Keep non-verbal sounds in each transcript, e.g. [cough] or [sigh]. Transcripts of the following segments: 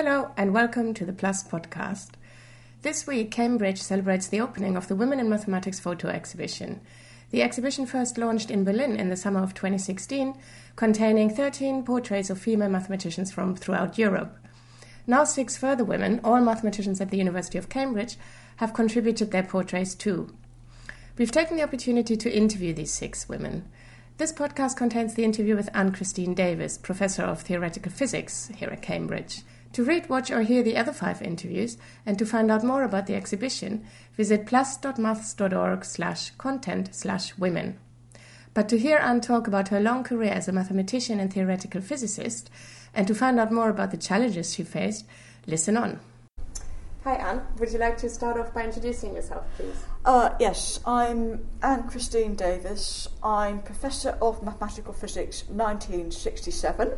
Hello, and welcome to the Plus podcast. This week, Cambridge celebrates the opening of the Women in Mathematics photo exhibition. The exhibition first launched in Berlin in the summer of 2016, containing 13 portraits of female mathematicians from throughout Europe. Now, six further women, all mathematicians at the University of Cambridge, have contributed their portraits too. We've taken the opportunity to interview these six women. This podcast contains the interview with Anne Christine Davis, Professor of Theoretical Physics here at Cambridge. To read, watch, or hear the other five interviews, and to find out more about the exhibition, visit plus.maths.org slash content slash women. But to hear Anne talk about her long career as a mathematician and theoretical physicist, and to find out more about the challenges she faced, listen on. Hi, Anne. Would you like to start off by introducing yourself, please? Uh, yes, I'm Anne Christine Davis. I'm Professor of Mathematical Physics 1967,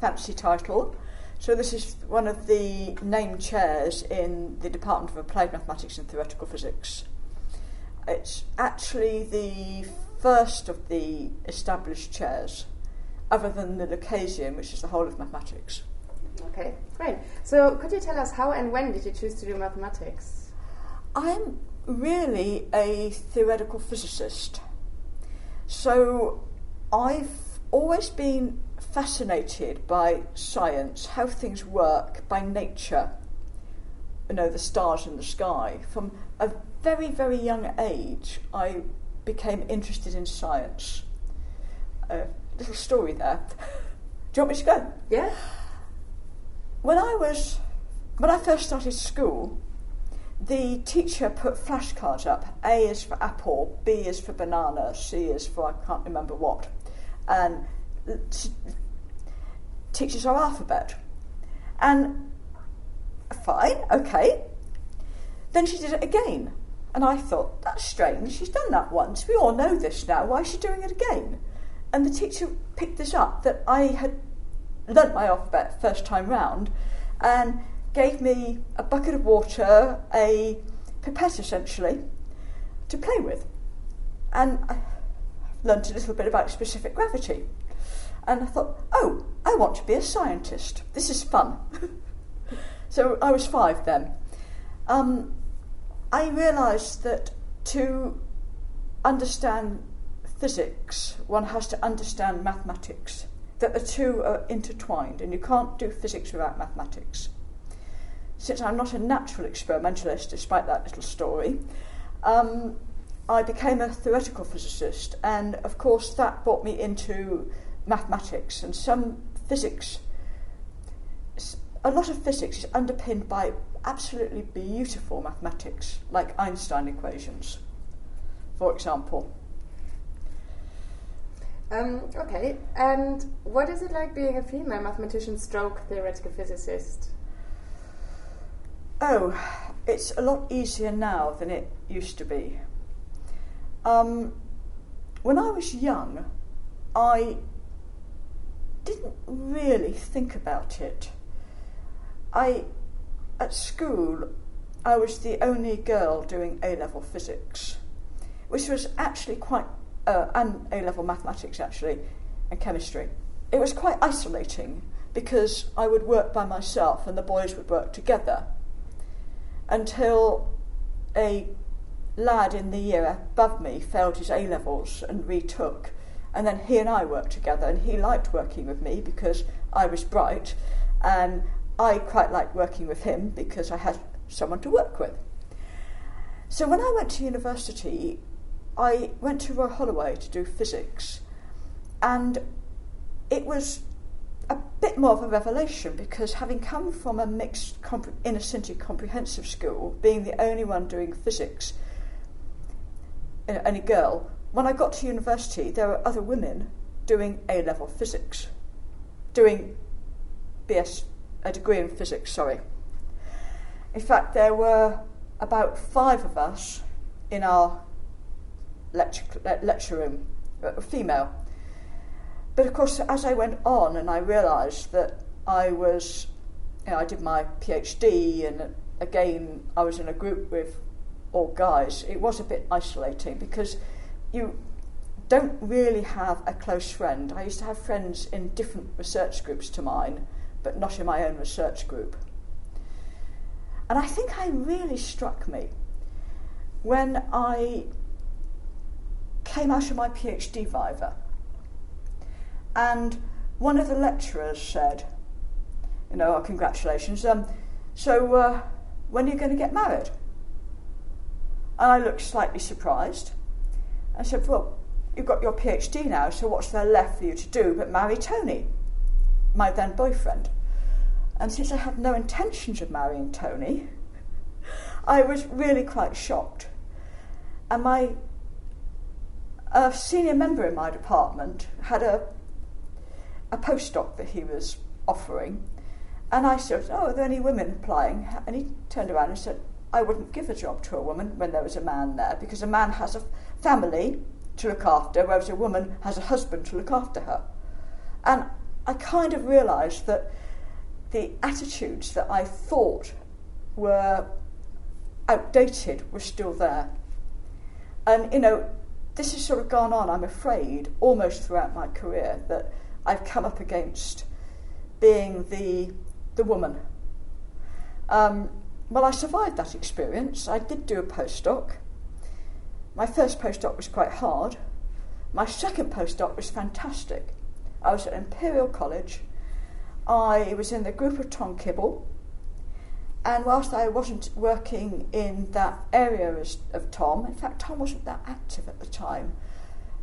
fancy title. So this is one of the named chairs in the Department of Applied Mathematics and Theoretical Physics. It's actually the first of the established chairs, other than the Lucasian, which is the whole of mathematics. Okay, great. So could you tell us how and when did you choose to do mathematics? I'm really a theoretical physicist. So I've always been fascinated by science, how things work, by nature, you know, the stars in the sky. From a very, very young age, I became interested in science. A little story there. Do you want me to go? Yeah. When I was, when I first started school, the teacher put flashcards up. A is for apple, B is for banana, C is for I can't remember what. Um, and teaches our alphabet. And fine, okay. Then she did it again. And I thought, that's strange, she's done that once. We all know this now. Why is she doing it again? And the teacher picked this up that I had learnt my alphabet first time round and gave me a bucket of water, a pipette essentially, to play with. And I learnt a little bit about specific gravity. And I thought, oh, I want to be a scientist. This is fun. [laughs] so I was five then. Um, I realised that to understand physics, one has to understand mathematics, that the two are intertwined, and you can't do physics without mathematics. Since I'm not a natural experimentalist, despite that little story, um, I became a theoretical physicist, and of course that brought me into mathematics and some physics. A lot of physics is underpinned by absolutely beautiful mathematics, like Einstein equations, for example. Um, okay, and what is it like being a female mathematician stroke theoretical physicist? Oh, it's a lot easier now than it used to be. Um, when I was young, I didn't really think about it. I, at school, I was the only girl doing A level physics, which was actually quite, uh, and A level mathematics actually, and chemistry. It was quite isolating because I would work by myself and the boys would work together until a lad in the year above me failed his A levels and retook and then he and I worked together, and he liked working with me because I was bright, and I quite liked working with him because I had someone to work with. So when I went to university, I went to Royal Holloway to do physics, and it was a bit more of a revelation because having come from a mixed compre- inner city comprehensive school, being the only one doing physics, only girl, when I got to university, there were other women doing A level physics, doing BS, a degree in physics, sorry. In fact, there were about five of us in our lecture, lecture room, female. But of course, as I went on and I realised that I was, you know, I did my PhD and again I was in a group with all guys, it was a bit isolating because you don't really have a close friend. I used to have friends in different research groups to mine, but not in my own research group. And I think I really struck me when I came out of my PhD viva. And one of the lecturers said, you know, oh, congratulations. Um, so, uh, when are you going to get married? And I looked slightly surprised. I said, well, you've got your PhD now, so what's there left for you to do but marry Tony, my then boyfriend? And since I had no intentions of marrying Tony, [laughs] I was really quite shocked. And my a senior member in my department had a a postdoc that he was offering, and I said, "Oh, are there any women applying?" And he turned around and said, "I wouldn't give a job to a woman when there was a man there because a man has a family to look after, whereas a woman has a husband to look after her." And I kind of realised that the attitudes that I thought were outdated were still there. And, you know, this has sort of gone on, I'm afraid, almost throughout my career, that I've come up against being the, the woman. Um, well, I survived that experience. I did do a postdoc. My first postdoc was quite hard. My second postdoc was fantastic. I was at Imperial College. I was in the group of Tom Kibble, and whilst I wasn't working in that area as, of Tom, in fact, Tom wasn't that active at the time,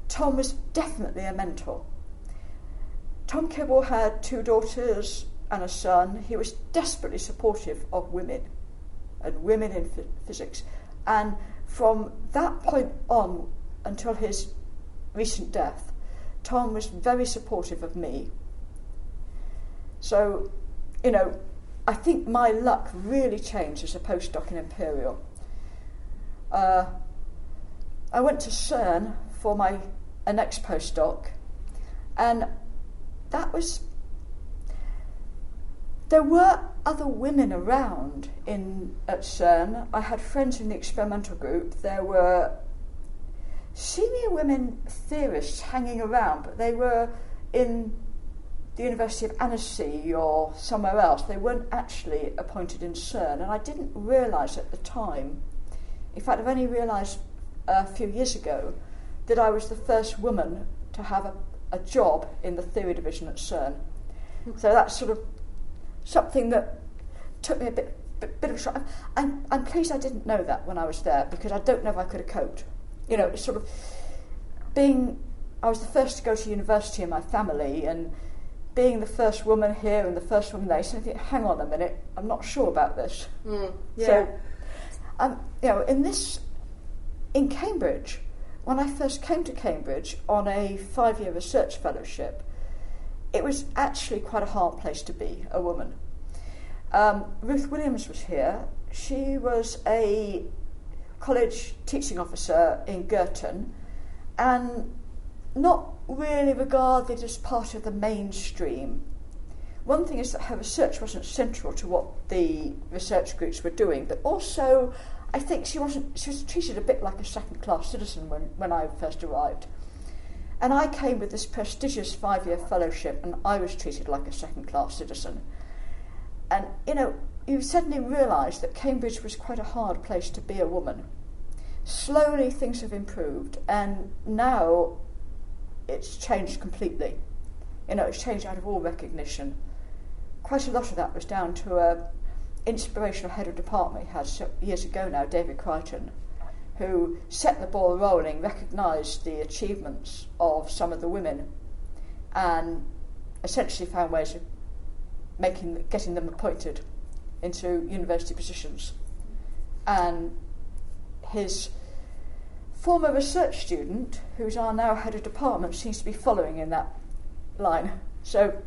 Tom was definitely a mentor. Tom Kibble had two daughters and a son. He was desperately supportive of women and women in f- physics. And from that point on until his recent death, Tom was very supportive of me. So, you know, I think my luck really changed as a postdoc in Imperial. Uh, I went to CERN for my a next postdoc, and that was. There were other women around in at CERN. I had friends in the experimental group. There were senior women theorists hanging around, but they were in the University of Annecy or somewhere else. They weren't actually appointed in CERN, and I didn't realise at the time. In fact, I've only realised a few years ago that I was the first woman to have a, a job in the theory division at CERN. Hmm. So that's sort of something that took me a bit, bit, bit of a shock. I'm, I'm pleased I didn't know that when I was there because I don't know if I could have coped. You know, sort of being, I was the first to go to university in my family and being the first woman here and the first woman there, so I think, hang on a minute, I'm not sure about this. Mm, yeah. So, um, you know, in this, in Cambridge, when I first came to Cambridge on a five-year research fellowship, it was actually quite a hard place to be, a woman. Um, Ruth Williams was here. She was a college teaching officer in Girton, and not really regarded as part of the mainstream. One thing is that her research wasn't central to what the research groups were doing, but also I think she wasn't she was treated a bit like a second class citizen when, when I first arrived. And I came with this prestigious five year fellowship and I was treated like a second class citizen. And you know, you suddenly realise that Cambridge was quite a hard place to be a woman. Slowly things have improved and now it's changed completely. You know, it's changed out of all recognition. Quite a lot of that was down to a inspirational head of department he had years ago now, David Crighton, who set the ball rolling, recognised the achievements of some of the women, and essentially found ways of making getting them appointed into university positions. And his former research student, who's our now head of department, seems to be following in that line. So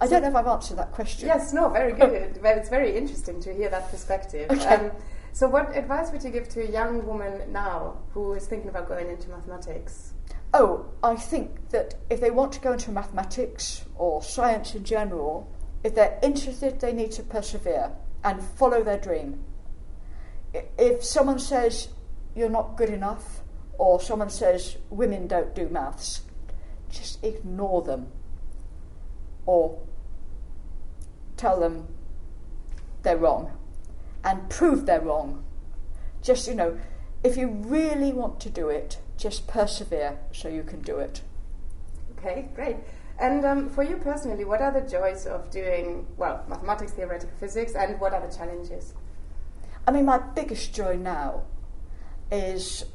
I don't know if I've answered that question. Yes, no, very good. [laughs] it's very interesting to hear that perspective. Okay. Um, so, what advice would you give to a young woman now who is thinking about going into mathematics? Oh, I think that if they want to go into mathematics or science in general, if they're interested, they need to persevere and follow their dream. If someone says, you're not good enough, or someone says women don't do maths, just ignore them or tell them they're wrong. And prove they're wrong. Just, you know, if you really want to do it, just persevere so you can do it. Okay, great. And um, for you personally, what are the joys of doing, well, mathematics, theoretical physics, and what are the challenges? I mean, my biggest joy now is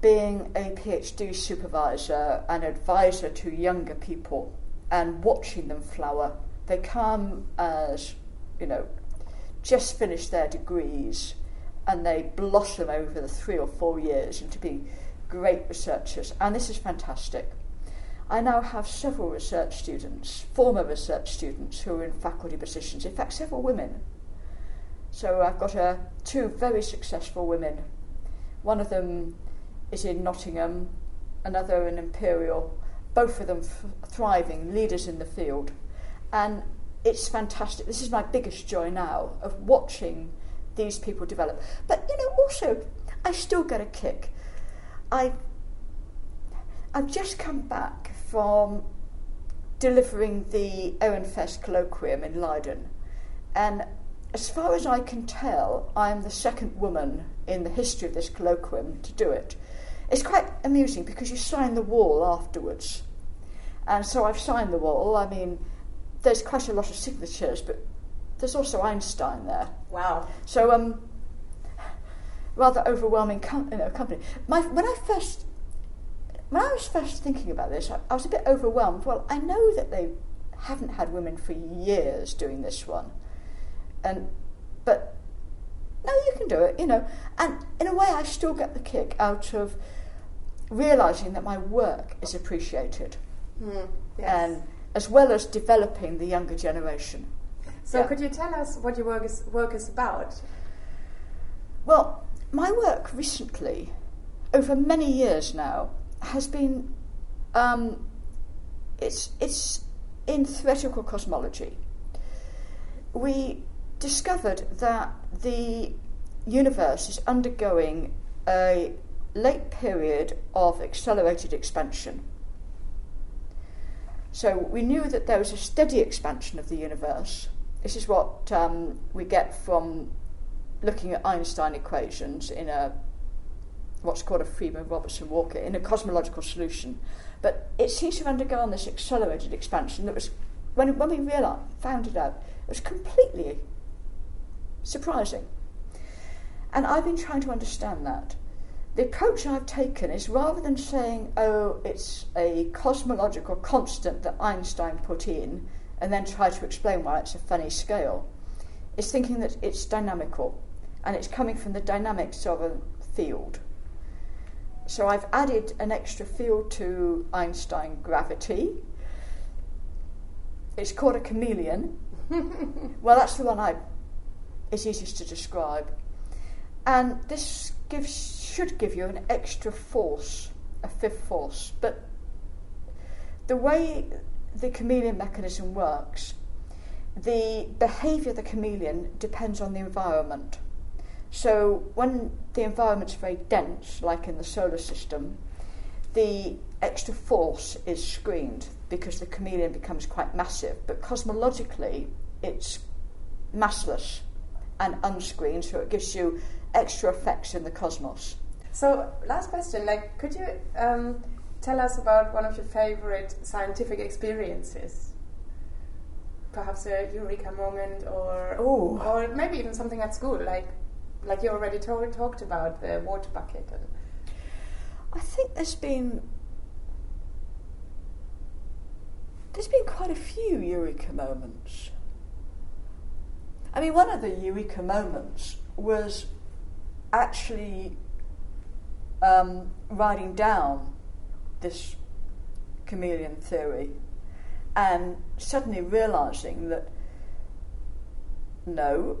being a PhD supervisor and advisor to younger people and watching them flower. They come as, you know, just finished their degrees and they blossom over the three or four years into being great researchers. And this is fantastic. I now have several research students, former research students, who are in faculty positions, in fact, several women. So I've got uh, two very successful women. One of them is in Nottingham, another in Imperial, both of them thriving leaders in the field. And it's fantastic. This is my biggest joy now of watching these people develop. But, you know, also, I still get a kick. I, I've just come back from delivering the Ehrenfest colloquium in Leiden. And as far as I can tell, I'm the second woman in the history of this colloquium to do it. It's quite amusing because you sign the wall afterwards. And so I've signed the wall. I mean, there's quite a lot of signatures, but there's also Einstein there. Wow. So, um, rather overwhelming com- you know, company. My, when I first when I was first thinking about this, I, I was a bit overwhelmed. Well, I know that they haven't had women for years doing this one, and but no, you can do it, you know. And in a way, I still get the kick out of realizing that my work is appreciated, Mm, yes. and as well as developing the younger generation. so, yeah. could you tell us what your work is, work is about? Well, my work recently, over many years now, has been um, it's it's in theoretical cosmology. We discovered that the universe is undergoing a late period of accelerated expansion. So we knew that there was a steady expansion of the universe. This is what um, we get from looking at Einstein equations in a what's called a Friedmann-Robertson-Walker in a cosmological solution. But it seems to have undergone this accelerated expansion that was, when, when we realized, found it out, it was completely surprising. And I've been trying to understand that. The approach I've taken is rather than saying, oh, it's a cosmological constant that Einstein put in, and then try to explain why it's a funny scale, is thinking that it's dynamical and it's coming from the dynamics of a field. So I've added an extra field to Einstein gravity. It's called a chameleon. [laughs] well, that's the one I it's easiest to describe. And this gives should give you an extra force, a fifth force. But the way the chameleon mechanism works, the behaviour of the chameleon depends on the environment. So when the environment's very dense, like in the solar system, the extra force is screened because the chameleon becomes quite massive. But cosmologically, it's massless and unscreened, so it gives you extra effects in the cosmos. So, last question: like, could you um, tell us about one of your favorite scientific experiences? Perhaps a eureka moment, or Ooh. or maybe even something at school, like like you already told, talked about the water bucket. And I think there's been there's been quite a few eureka moments. I mean, one of the eureka moments was actually um, writing down this chameleon theory and suddenly realizing that no,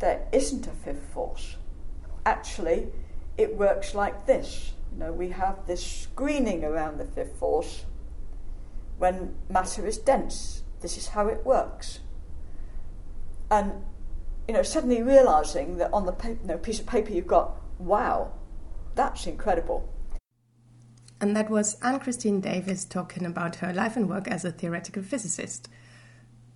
there isn't a fifth force. Actually, it works like this. You know, we have this screening around the fifth force when matter is dense. This is how it works. And you know, suddenly realizing that on the pa- you know, piece of paper you've got, wow, that's incredible. And that was Anne Christine Davis talking about her life and work as a theoretical physicist.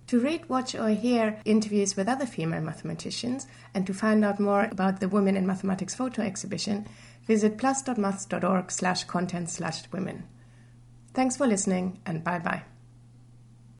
To read, watch, or hear interviews with other female mathematicians and to find out more about the Women in Mathematics photo exhibition, visit plus.maths.org slash content slash women. Thanks for listening and bye bye.